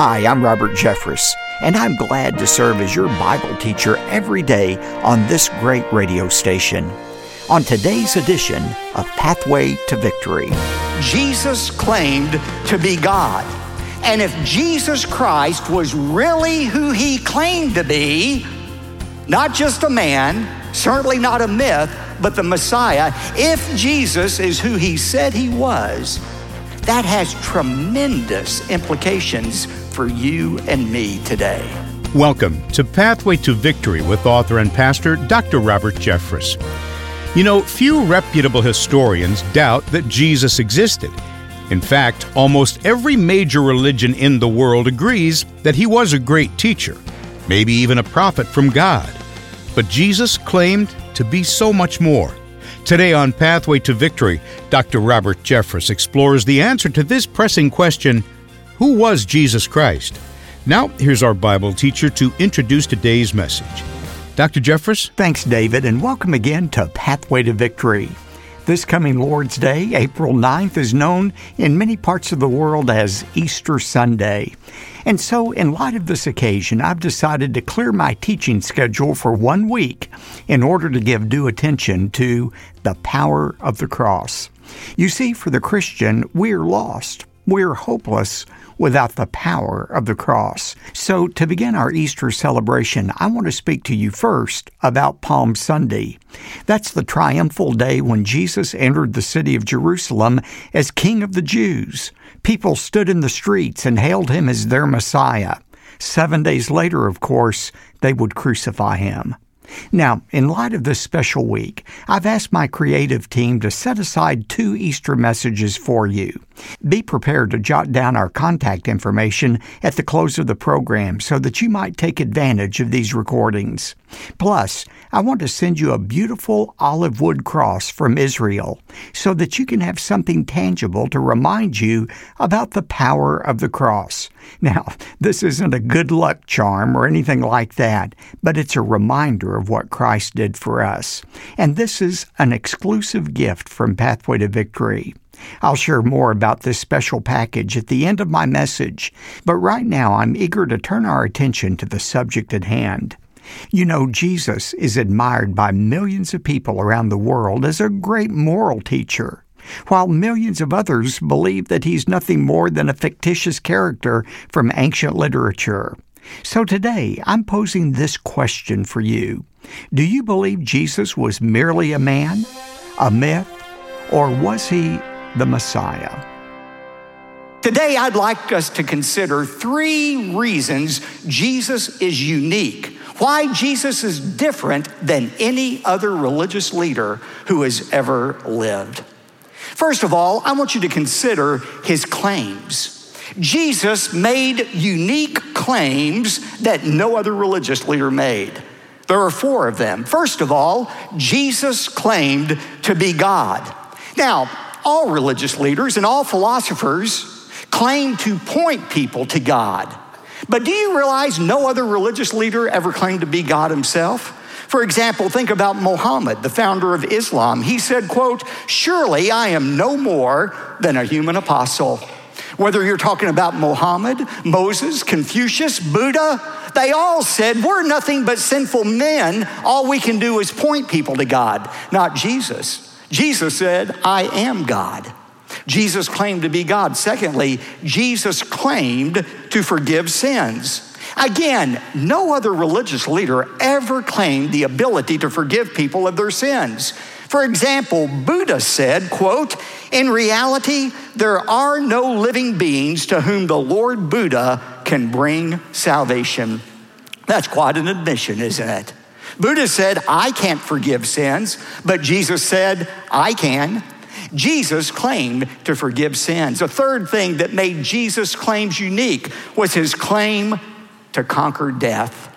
Hi, I'm Robert Jeffress, and I'm glad to serve as your Bible teacher every day on this great radio station. On today's edition of Pathway to Victory, Jesus claimed to be God. And if Jesus Christ was really who he claimed to be, not just a man, certainly not a myth, but the Messiah, if Jesus is who he said he was, that has tremendous implications for you and me today. Welcome to Pathway to Victory with author and pastor Dr. Robert Jeffress. You know, few reputable historians doubt that Jesus existed. In fact, almost every major religion in the world agrees that he was a great teacher, maybe even a prophet from God. But Jesus claimed to be so much more. Today on Pathway to Victory, Dr. Robert Jeffress explores the answer to this pressing question Who was Jesus Christ? Now, here's our Bible teacher to introduce today's message. Dr. Jeffress? Thanks, David, and welcome again to Pathway to Victory. This coming Lord's Day, April 9th, is known in many parts of the world as Easter Sunday. And so, in light of this occasion, I've decided to clear my teaching schedule for one week in order to give due attention to the power of the cross. You see, for the Christian, we're lost. We're hopeless without the power of the cross. So, to begin our Easter celebration, I want to speak to you first about Palm Sunday. That's the triumphal day when Jesus entered the city of Jerusalem as King of the Jews. People stood in the streets and hailed him as their Messiah. Seven days later, of course, they would crucify him. Now, in light of this special week, I've asked my creative team to set aside two Easter messages for you. Be prepared to jot down our contact information at the close of the program so that you might take advantage of these recordings. Plus, I want to send you a beautiful olive wood cross from Israel so that you can have something tangible to remind you about the power of the cross. Now, this isn't a good luck charm or anything like that, but it's a reminder of what Christ did for us. And this is an exclusive gift from Pathway to Victory. I'll share more about this special package at the end of my message, but right now I'm eager to turn our attention to the subject at hand. You know, Jesus is admired by millions of people around the world as a great moral teacher, while millions of others believe that he's nothing more than a fictitious character from ancient literature. So today, I'm posing this question for you Do you believe Jesus was merely a man, a myth, or was he the Messiah? Today, I'd like us to consider three reasons Jesus is unique, why Jesus is different than any other religious leader who has ever lived. First of all, I want you to consider his claims. Jesus made unique claims that no other religious leader made. There are four of them. First of all, Jesus claimed to be God. Now, all religious leaders and all philosophers claim to point people to God. But do you realize no other religious leader ever claimed to be God himself? For example, think about Muhammad, the founder of Islam. He said, quote, "Surely I am no more than a human apostle." Whether you're talking about Muhammad, Moses, Confucius, Buddha, they all said, We're nothing but sinful men. All we can do is point people to God, not Jesus. Jesus said, I am God. Jesus claimed to be God. Secondly, Jesus claimed to forgive sins. Again, no other religious leader ever claimed the ability to forgive people of their sins. For example, Buddha said, quote, in reality, there are no living beings to whom the Lord Buddha can bring salvation. That's quite an admission, isn't it? Buddha said, I can't forgive sins, but Jesus said, I can. Jesus claimed to forgive sins. A third thing that made Jesus' claims unique was his claim to conquer death.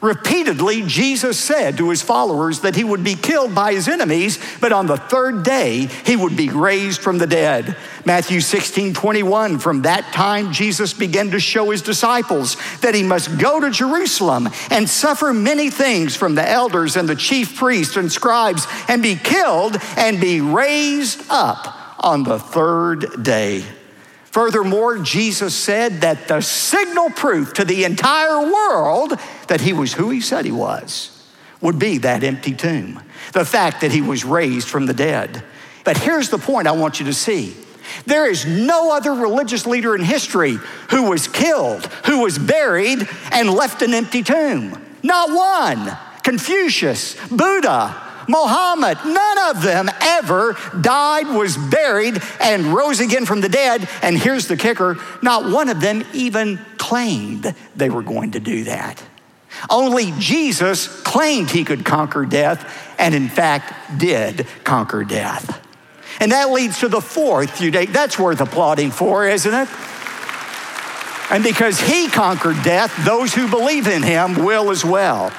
Repeatedly, Jesus said to his followers that he would be killed by his enemies, but on the third day, he would be raised from the dead. Matthew 16, 21, from that time, Jesus began to show his disciples that he must go to Jerusalem and suffer many things from the elders and the chief priests and scribes and be killed and be raised up on the third day. Furthermore, Jesus said that the signal proof to the entire world that he was who he said he was would be that empty tomb, the fact that he was raised from the dead. But here's the point I want you to see. There is no other religious leader in history who was killed, who was buried, and left an empty tomb. Not one. Confucius, Buddha, Mohammed, none of them ever died, was buried, and rose again from the dead. And here's the kicker not one of them even claimed they were going to do that. Only Jesus claimed he could conquer death, and in fact did conquer death. And that leads to the fourth eunuch. That's worth applauding for, isn't it? And because he conquered death, those who believe in him will as well.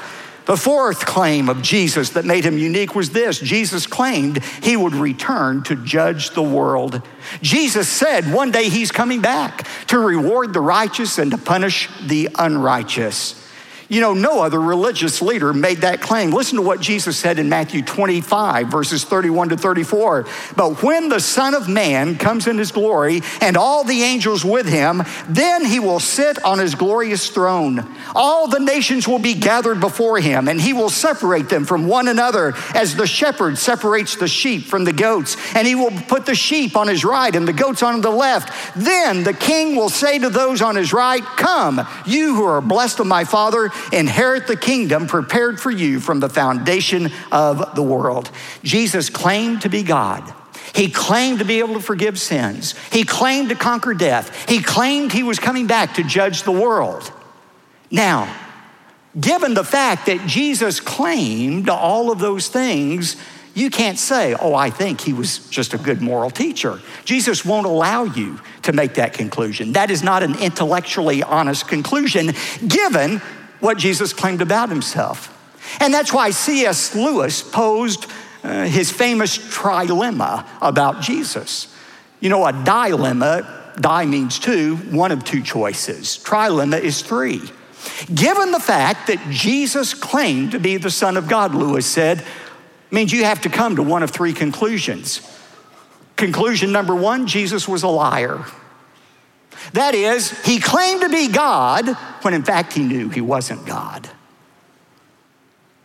The fourth claim of Jesus that made him unique was this Jesus claimed he would return to judge the world. Jesus said one day he's coming back to reward the righteous and to punish the unrighteous. You know, no other religious leader made that claim. Listen to what Jesus said in Matthew 25, verses 31 to 34. But when the Son of Man comes in his glory and all the angels with him, then he will sit on his glorious throne. All the nations will be gathered before him, and he will separate them from one another as the shepherd separates the sheep from the goats. And he will put the sheep on his right and the goats on the left. Then the king will say to those on his right, Come, you who are blessed of my Father inherit the kingdom prepared for you from the foundation of the world. Jesus claimed to be God. He claimed to be able to forgive sins. He claimed to conquer death. He claimed he was coming back to judge the world. Now, given the fact that Jesus claimed all of those things, you can't say, oh, I think he was just a good moral teacher. Jesus won't allow you to make that conclusion. That is not an intellectually honest conclusion, given what Jesus claimed about himself. And that's why C.S. Lewis posed uh, his famous trilemma about Jesus. You know, a dilemma, di means two, one of two choices. Trilemma is three. Given the fact that Jesus claimed to be the Son of God, Lewis said, means you have to come to one of three conclusions. Conclusion number one Jesus was a liar. That is, he claimed to be God when in fact he knew he wasn't God.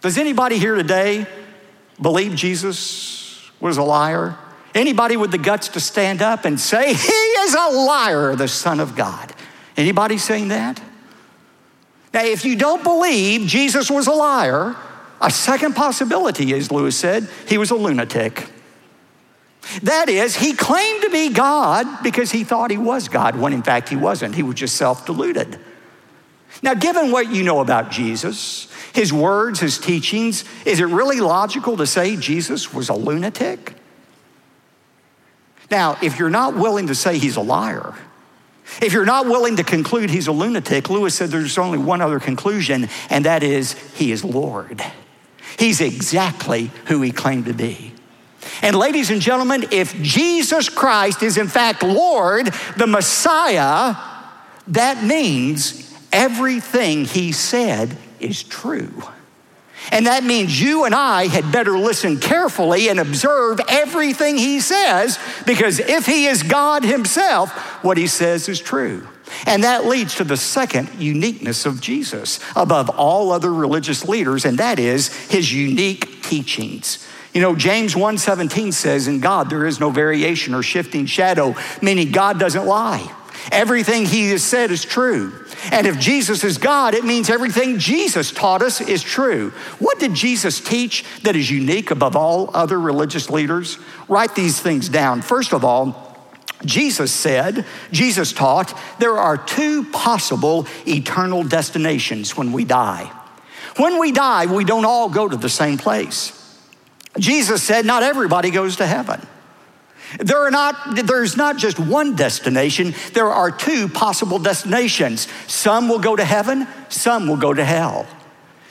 Does anybody here today believe Jesus was a liar? Anybody with the guts to stand up and say, He is a liar, the Son of God? Anybody saying that? Now, if you don't believe Jesus was a liar, a second possibility is, Lewis said, he was a lunatic. That is, he claimed to be God because he thought he was God, when in fact he wasn't. He was just self deluded. Now, given what you know about Jesus, his words, his teachings, is it really logical to say Jesus was a lunatic? Now, if you're not willing to say he's a liar, if you're not willing to conclude he's a lunatic, Lewis said there's only one other conclusion, and that is he is Lord. He's exactly who he claimed to be. And, ladies and gentlemen, if Jesus Christ is in fact Lord, the Messiah, that means everything he said is true. And that means you and I had better listen carefully and observe everything he says, because if he is God himself, what he says is true. And that leads to the second uniqueness of Jesus above all other religious leaders, and that is his unique teachings. You know, James 1:17 says, "In God there is no variation or shifting shadow," meaning God doesn't lie. Everything he has said is true. And if Jesus is God, it means everything Jesus taught us is true. What did Jesus teach that is unique above all other religious leaders? Write these things down. First of all, Jesus said, Jesus taught, there are two possible eternal destinations when we die. When we die, we don't all go to the same place. Jesus said, not everybody goes to heaven. There are not, there's not just one destination, there are two possible destinations. Some will go to heaven, some will go to hell.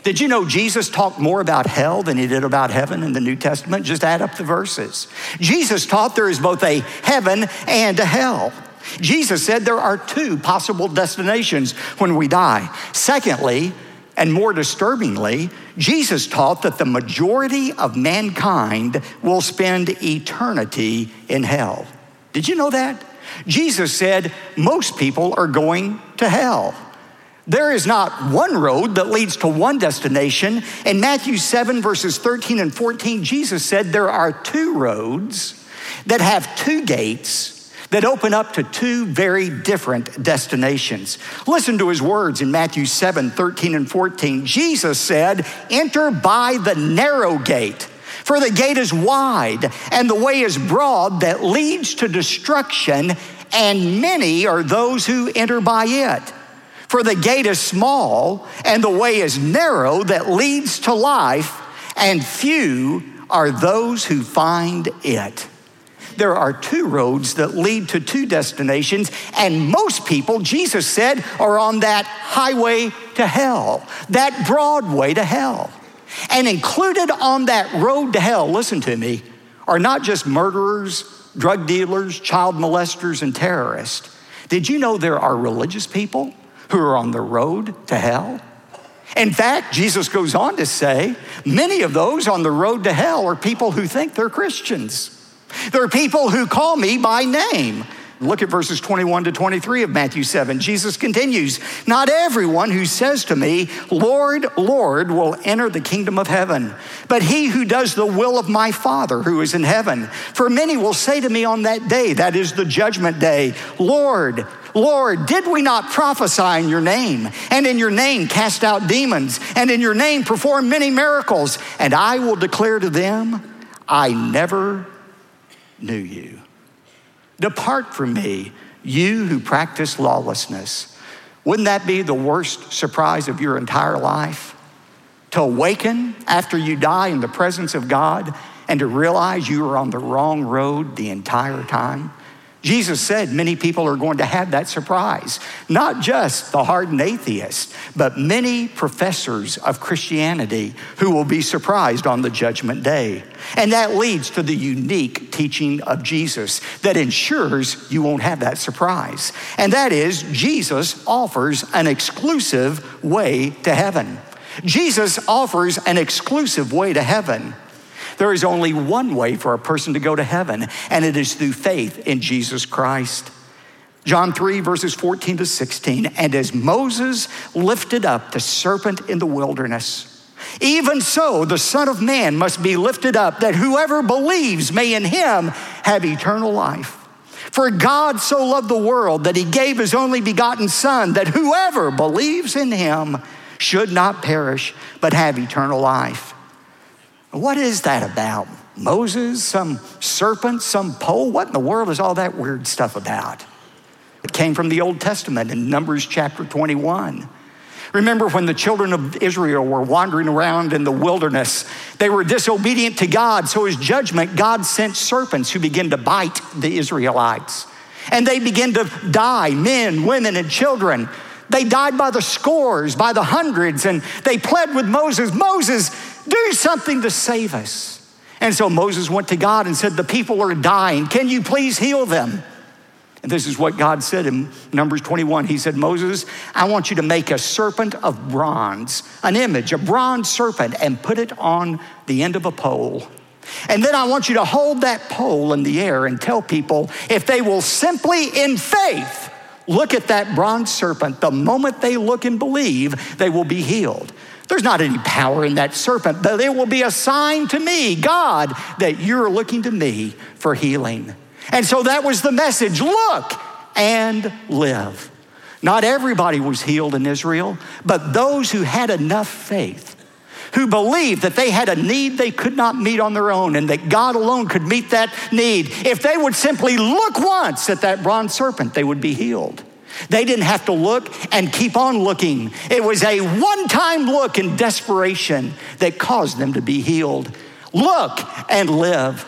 Did you know Jesus talked more about hell than he did about heaven in the New Testament? Just add up the verses. Jesus taught there is both a heaven and a hell. Jesus said there are two possible destinations when we die. Secondly, and more disturbingly, Jesus taught that the majority of mankind will spend eternity in hell. Did you know that? Jesus said most people are going to hell. There is not one road that leads to one destination. In Matthew 7, verses 13 and 14, Jesus said there are two roads that have two gates that open up to two very different destinations. Listen to his words in Matthew 7, 13 and 14. Jesus said, Enter by the narrow gate. For the gate is wide and the way is broad that leads to destruction, and many are those who enter by it. For the gate is small and the way is narrow that leads to life, and few are those who find it. There are two roads that lead to two destinations, and most people, Jesus said, are on that highway to hell, that broad way to hell. And included on that road to hell, listen to me, are not just murderers, drug dealers, child molesters, and terrorists. Did you know there are religious people who are on the road to hell. In fact, Jesus goes on to say, many of those on the road to hell are people who think they're Christians. There are people who call me by name. Look at verses 21 to 23 of Matthew 7. Jesus continues, Not everyone who says to me, Lord, Lord, will enter the kingdom of heaven, but he who does the will of my Father who is in heaven. For many will say to me on that day, that is the judgment day, Lord, Lord, did we not prophesy in your name, and in your name cast out demons, and in your name perform many miracles? And I will declare to them, I never knew you. Depart from me, you who practice lawlessness. Wouldn't that be the worst surprise of your entire life? To awaken after you die in the presence of God and to realize you were on the wrong road the entire time? Jesus said many people are going to have that surprise. Not just the hardened atheist, but many professors of Christianity who will be surprised on the judgment day. And that leads to the unique teaching of Jesus that ensures you won't have that surprise. And that is, Jesus offers an exclusive way to heaven. Jesus offers an exclusive way to heaven. There is only one way for a person to go to heaven, and it is through faith in Jesus Christ. John 3, verses 14 to 16. And as Moses lifted up the serpent in the wilderness, even so the Son of Man must be lifted up, that whoever believes may in him have eternal life. For God so loved the world that he gave his only begotten Son, that whoever believes in him should not perish, but have eternal life. What is that about? Moses, some serpent, some pole? What in the world is all that weird stuff about? It came from the Old Testament in Numbers chapter 21. Remember when the children of Israel were wandering around in the wilderness, they were disobedient to God. So, as judgment, God sent serpents who began to bite the Israelites. And they began to die men, women, and children. They died by the scores, by the hundreds, and they pled with Moses Moses, do something to save us. And so Moses went to God and said, The people are dying. Can you please heal them? And this is what God said in Numbers 21. He said, Moses, I want you to make a serpent of bronze, an image, a bronze serpent, and put it on the end of a pole. And then I want you to hold that pole in the air and tell people if they will simply in faith look at that bronze serpent, the moment they look and believe, they will be healed. There's not any power in that serpent, but it will be a sign to me, God, that you're looking to me for healing. And so that was the message look and live. Not everybody was healed in Israel, but those who had enough faith, who believed that they had a need they could not meet on their own and that God alone could meet that need. If they would simply look once at that bronze serpent, they would be healed. They didn't have to look and keep on looking. It was a one time look in desperation that caused them to be healed. Look and live.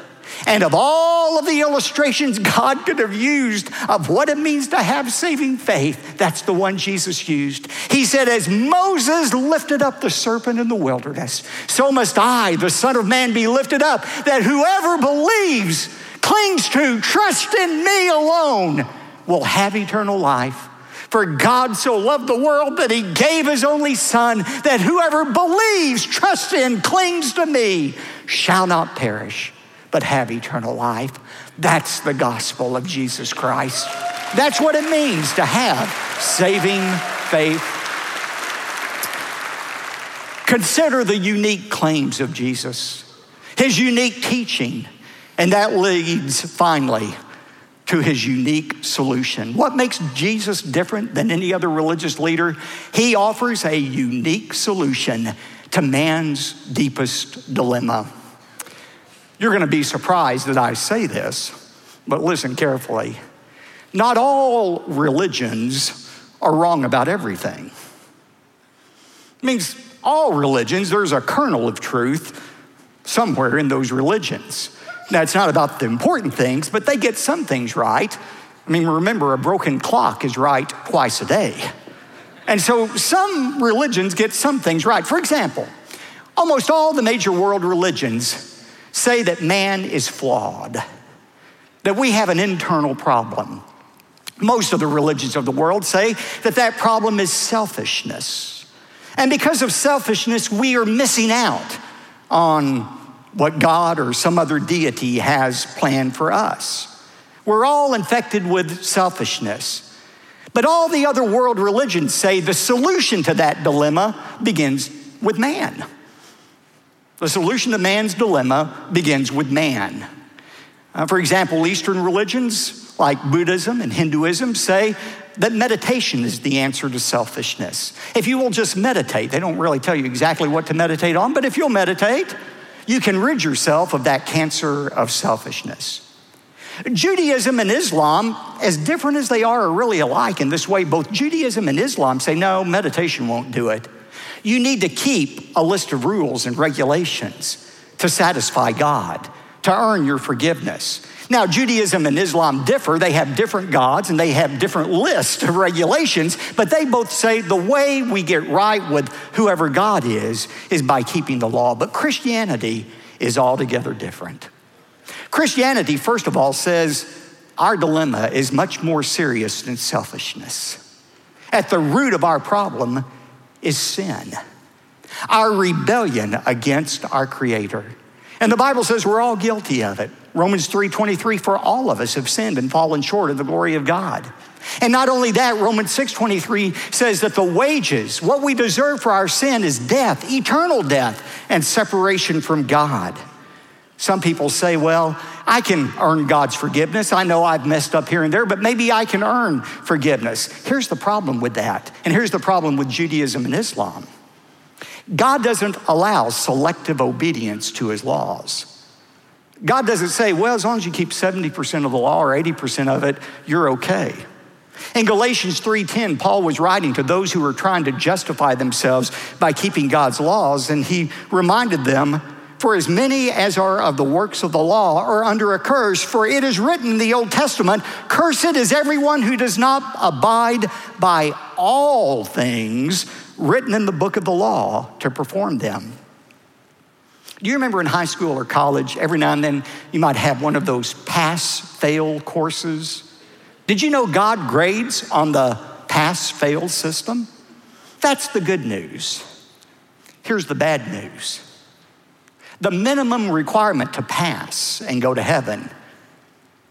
And of all of the illustrations God could have used of what it means to have saving faith, that's the one Jesus used. He said, As Moses lifted up the serpent in the wilderness, so must I, the Son of Man, be lifted up, that whoever believes, clings to, trusts in me alone will have eternal life. For God so loved the world that he gave his only Son, that whoever believes, trusts in, clings to me, shall not perish, but have eternal life. That's the gospel of Jesus Christ. That's what it means to have saving faith. Consider the unique claims of Jesus, his unique teaching, and that leads finally to his unique solution. What makes Jesus different than any other religious leader? He offers a unique solution to man's deepest dilemma. You're going to be surprised that I say this, but listen carefully. Not all religions are wrong about everything. It means all religions, there's a kernel of truth somewhere in those religions. Now, it's not about the important things, but they get some things right. I mean, remember, a broken clock is right twice a day. And so some religions get some things right. For example, almost all the major world religions say that man is flawed, that we have an internal problem. Most of the religions of the world say that that problem is selfishness. And because of selfishness, we are missing out on what God or some other deity has planned for us. We're all infected with selfishness. But all the other world religions say the solution to that dilemma begins with man. The solution to man's dilemma begins with man. Uh, for example, Eastern religions like Buddhism and Hinduism say that meditation is the answer to selfishness. If you will just meditate, they don't really tell you exactly what to meditate on, but if you'll meditate, you can rid yourself of that cancer of selfishness. Judaism and Islam, as different as they are, are really alike in this way. Both Judaism and Islam say, no, meditation won't do it. You need to keep a list of rules and regulations to satisfy God, to earn your forgiveness. Now, Judaism and Islam differ. They have different gods and they have different lists of regulations, but they both say the way we get right with whoever God is is by keeping the law. But Christianity is altogether different. Christianity, first of all, says our dilemma is much more serious than selfishness. At the root of our problem is sin, our rebellion against our Creator. And the Bible says we're all guilty of it. Romans 3:23 for all of us have sinned and fallen short of the glory of God. And not only that, Romans 6:23 says that the wages, what we deserve for our sin is death, eternal death and separation from God. Some people say, well, I can earn God's forgiveness. I know I've messed up here and there, but maybe I can earn forgiveness. Here's the problem with that. And here's the problem with Judaism and Islam God doesn't allow selective obedience to his laws. God doesn't say, well, as long as you keep 70% of the law or 80% of it, you're okay. In Galatians 3:10, Paul was writing to those who were trying to justify themselves by keeping God's laws, and he reminded them for as many as are of the works of the law are under a curse, for it is written in the Old Testament, Cursed is everyone who does not abide by all things written in the book of the law to perform them. Do you remember in high school or college, every now and then you might have one of those pass fail courses? Did you know God grades on the pass fail system? That's the good news. Here's the bad news the minimum requirement to pass and go to heaven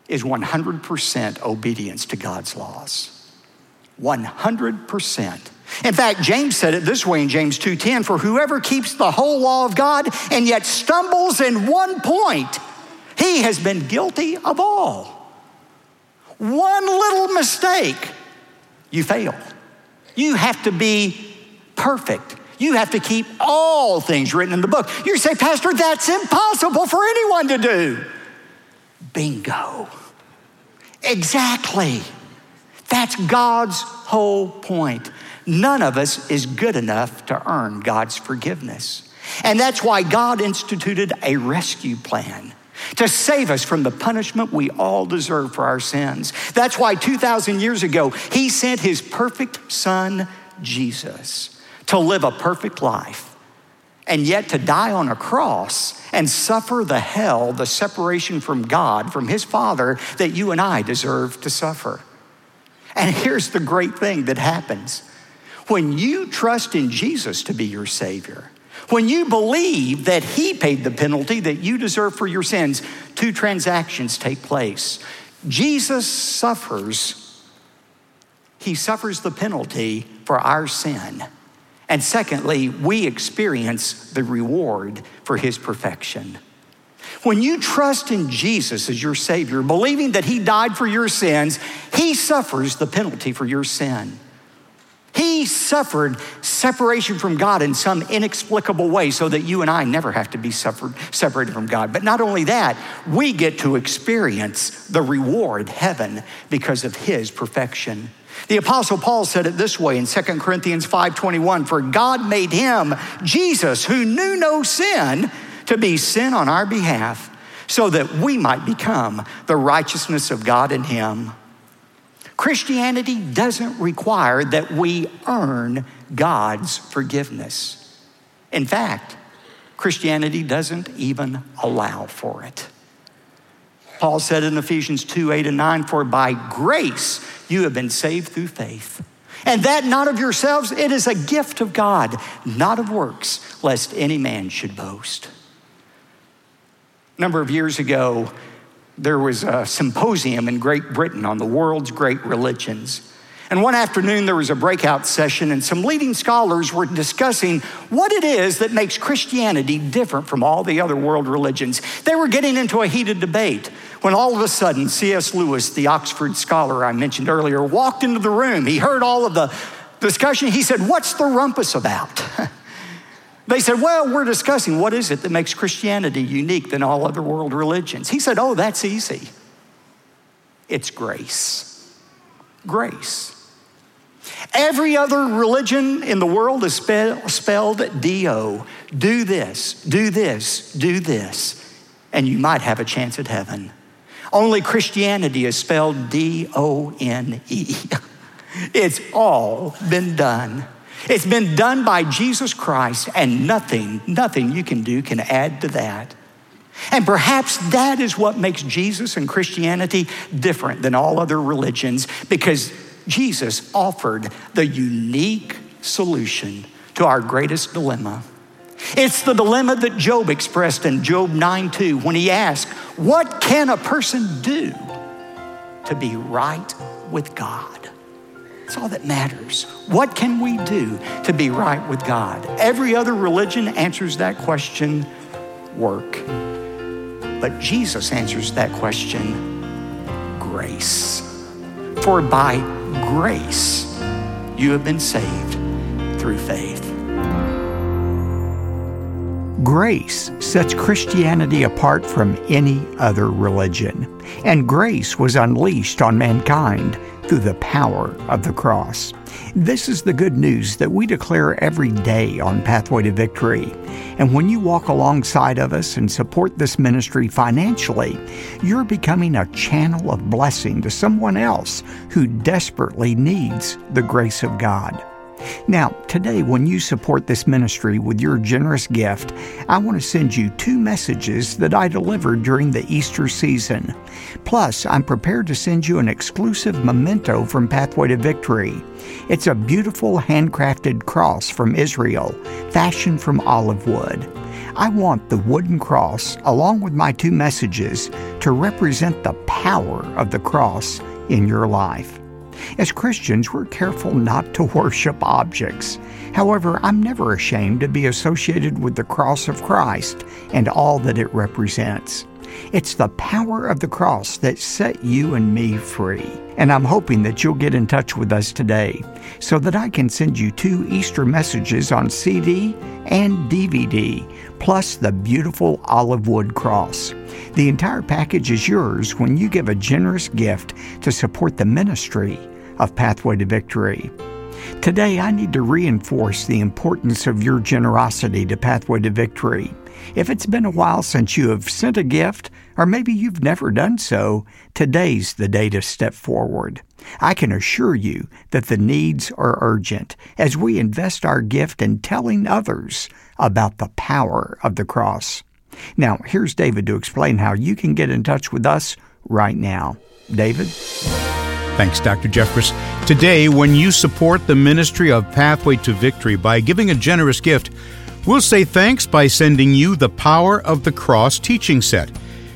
is 100% obedience to God's laws. 100%. In fact, James said it this way in James 2:10, for whoever keeps the whole law of God and yet stumbles in one point, he has been guilty of all. One little mistake, you fail. You have to be perfect. You have to keep all things written in the book. You say, Pastor, that's impossible for anyone to do. Bingo. Exactly. That's God's whole point. None of us is good enough to earn God's forgiveness. And that's why God instituted a rescue plan to save us from the punishment we all deserve for our sins. That's why 2,000 years ago, He sent His perfect Son, Jesus to live a perfect life and yet to die on a cross and suffer the hell, the separation from God, from His Father, that you and I deserve to suffer. And here's the great thing that happens when you trust in Jesus to be your Savior, When you believe that He paid the penalty that you deserve for your sins, two transactions take place. Jesus suffers, He suffers the penalty for our sin. And secondly, we experience the reward for His perfection. When you trust in Jesus as your Savior, believing that He died for your sins, He suffers the penalty for your sin. He suffered separation from God in some inexplicable way so that you and I never have to be suffered, separated from God. But not only that, we get to experience the reward, heaven, because of His perfection. The apostle Paul said it this way in 2 Corinthians 5:21, "For God made him, Jesus, who knew no sin, to be sin on our behalf, so that we might become the righteousness of God in him. Christianity doesn't require that we earn God's forgiveness. In fact, Christianity doesn't even allow for it. Paul said in Ephesians 2 8 and 9, For by grace you have been saved through faith. And that not of yourselves, it is a gift of God, not of works, lest any man should boast. A number of years ago, there was a symposium in Great Britain on the world's great religions. And one afternoon, there was a breakout session, and some leading scholars were discussing what it is that makes Christianity different from all the other world religions. They were getting into a heated debate when all of a sudden, C.S. Lewis, the Oxford scholar I mentioned earlier, walked into the room. He heard all of the discussion. He said, What's the rumpus about? They said, Well, we're discussing what is it that makes Christianity unique than all other world religions. He said, Oh, that's easy. It's grace. Grace. Every other religion in the world is spelled D O. Do this, do this, do this, and you might have a chance at heaven. Only Christianity is spelled D O N E. It's all been done. It's been done by Jesus Christ, and nothing, nothing you can do can add to that. And perhaps that is what makes Jesus and Christianity different than all other religions because Jesus offered the unique solution to our greatest dilemma. It's the dilemma that Job expressed in Job 9 2 when he asked, What can a person do to be right with God? That's all that matters. What can we do to be right with God? Every other religion answers that question work. But Jesus answers that question grace. For by grace you have been saved through faith. Grace sets Christianity apart from any other religion, and grace was unleashed on mankind through the power of the cross. This is the good news that we declare every day on Pathway to Victory. And when you walk alongside of us and support this ministry financially, you're becoming a channel of blessing to someone else who desperately needs the grace of God. Now, today, when you support this ministry with your generous gift, I want to send you two messages that I delivered during the Easter season. Plus, I'm prepared to send you an exclusive memento from Pathway to Victory. It's a beautiful handcrafted cross from Israel, fashioned from olive wood. I want the wooden cross, along with my two messages, to represent the power of the cross in your life. As Christians, we're careful not to worship objects. However, I'm never ashamed to be associated with the cross of Christ and all that it represents. It's the power of the cross that set you and me free. And I'm hoping that you'll get in touch with us today so that I can send you two Easter messages on CD and DVD, plus the beautiful olive wood cross. The entire package is yours when you give a generous gift to support the ministry of Pathway to Victory. Today, I need to reinforce the importance of your generosity to Pathway to Victory. If it's been a while since you have sent a gift, or maybe you've never done so, today's the day to step forward. I can assure you that the needs are urgent as we invest our gift in telling others about the power of the cross. Now, here's David to explain how you can get in touch with us right now. David? Thanks, Dr. Jeffress. Today, when you support the ministry of Pathway to Victory by giving a generous gift, We'll say thanks by sending you the Power of the Cross teaching set,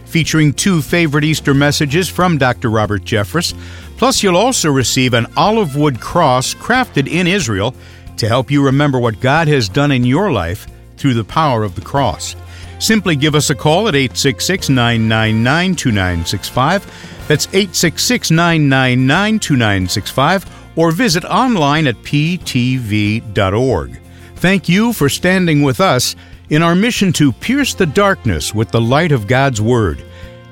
featuring two favorite Easter messages from Dr. Robert Jeffress. Plus, you'll also receive an olive wood cross crafted in Israel to help you remember what God has done in your life through the power of the cross. Simply give us a call at 866 999 2965. That's 866 999 2965 or visit online at ptv.org. Thank you for standing with us in our mission to pierce the darkness with the light of God's Word,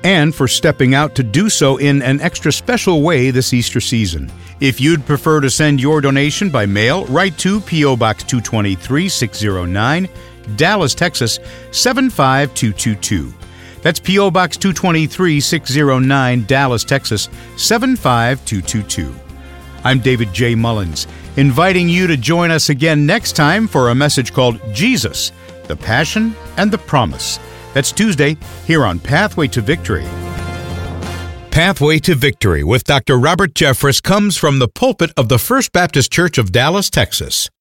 and for stepping out to do so in an extra special way this Easter season. If you'd prefer to send your donation by mail, write to P.O. Box 223 609, Dallas, Texas 75222. That's P.O. Box 223 609, Dallas, Texas 75222. I'm David J. Mullins, inviting you to join us again next time for a message called Jesus, the Passion and the Promise. That's Tuesday here on Pathway to Victory. Pathway to Victory with Dr. Robert Jeffress comes from the pulpit of the First Baptist Church of Dallas, Texas.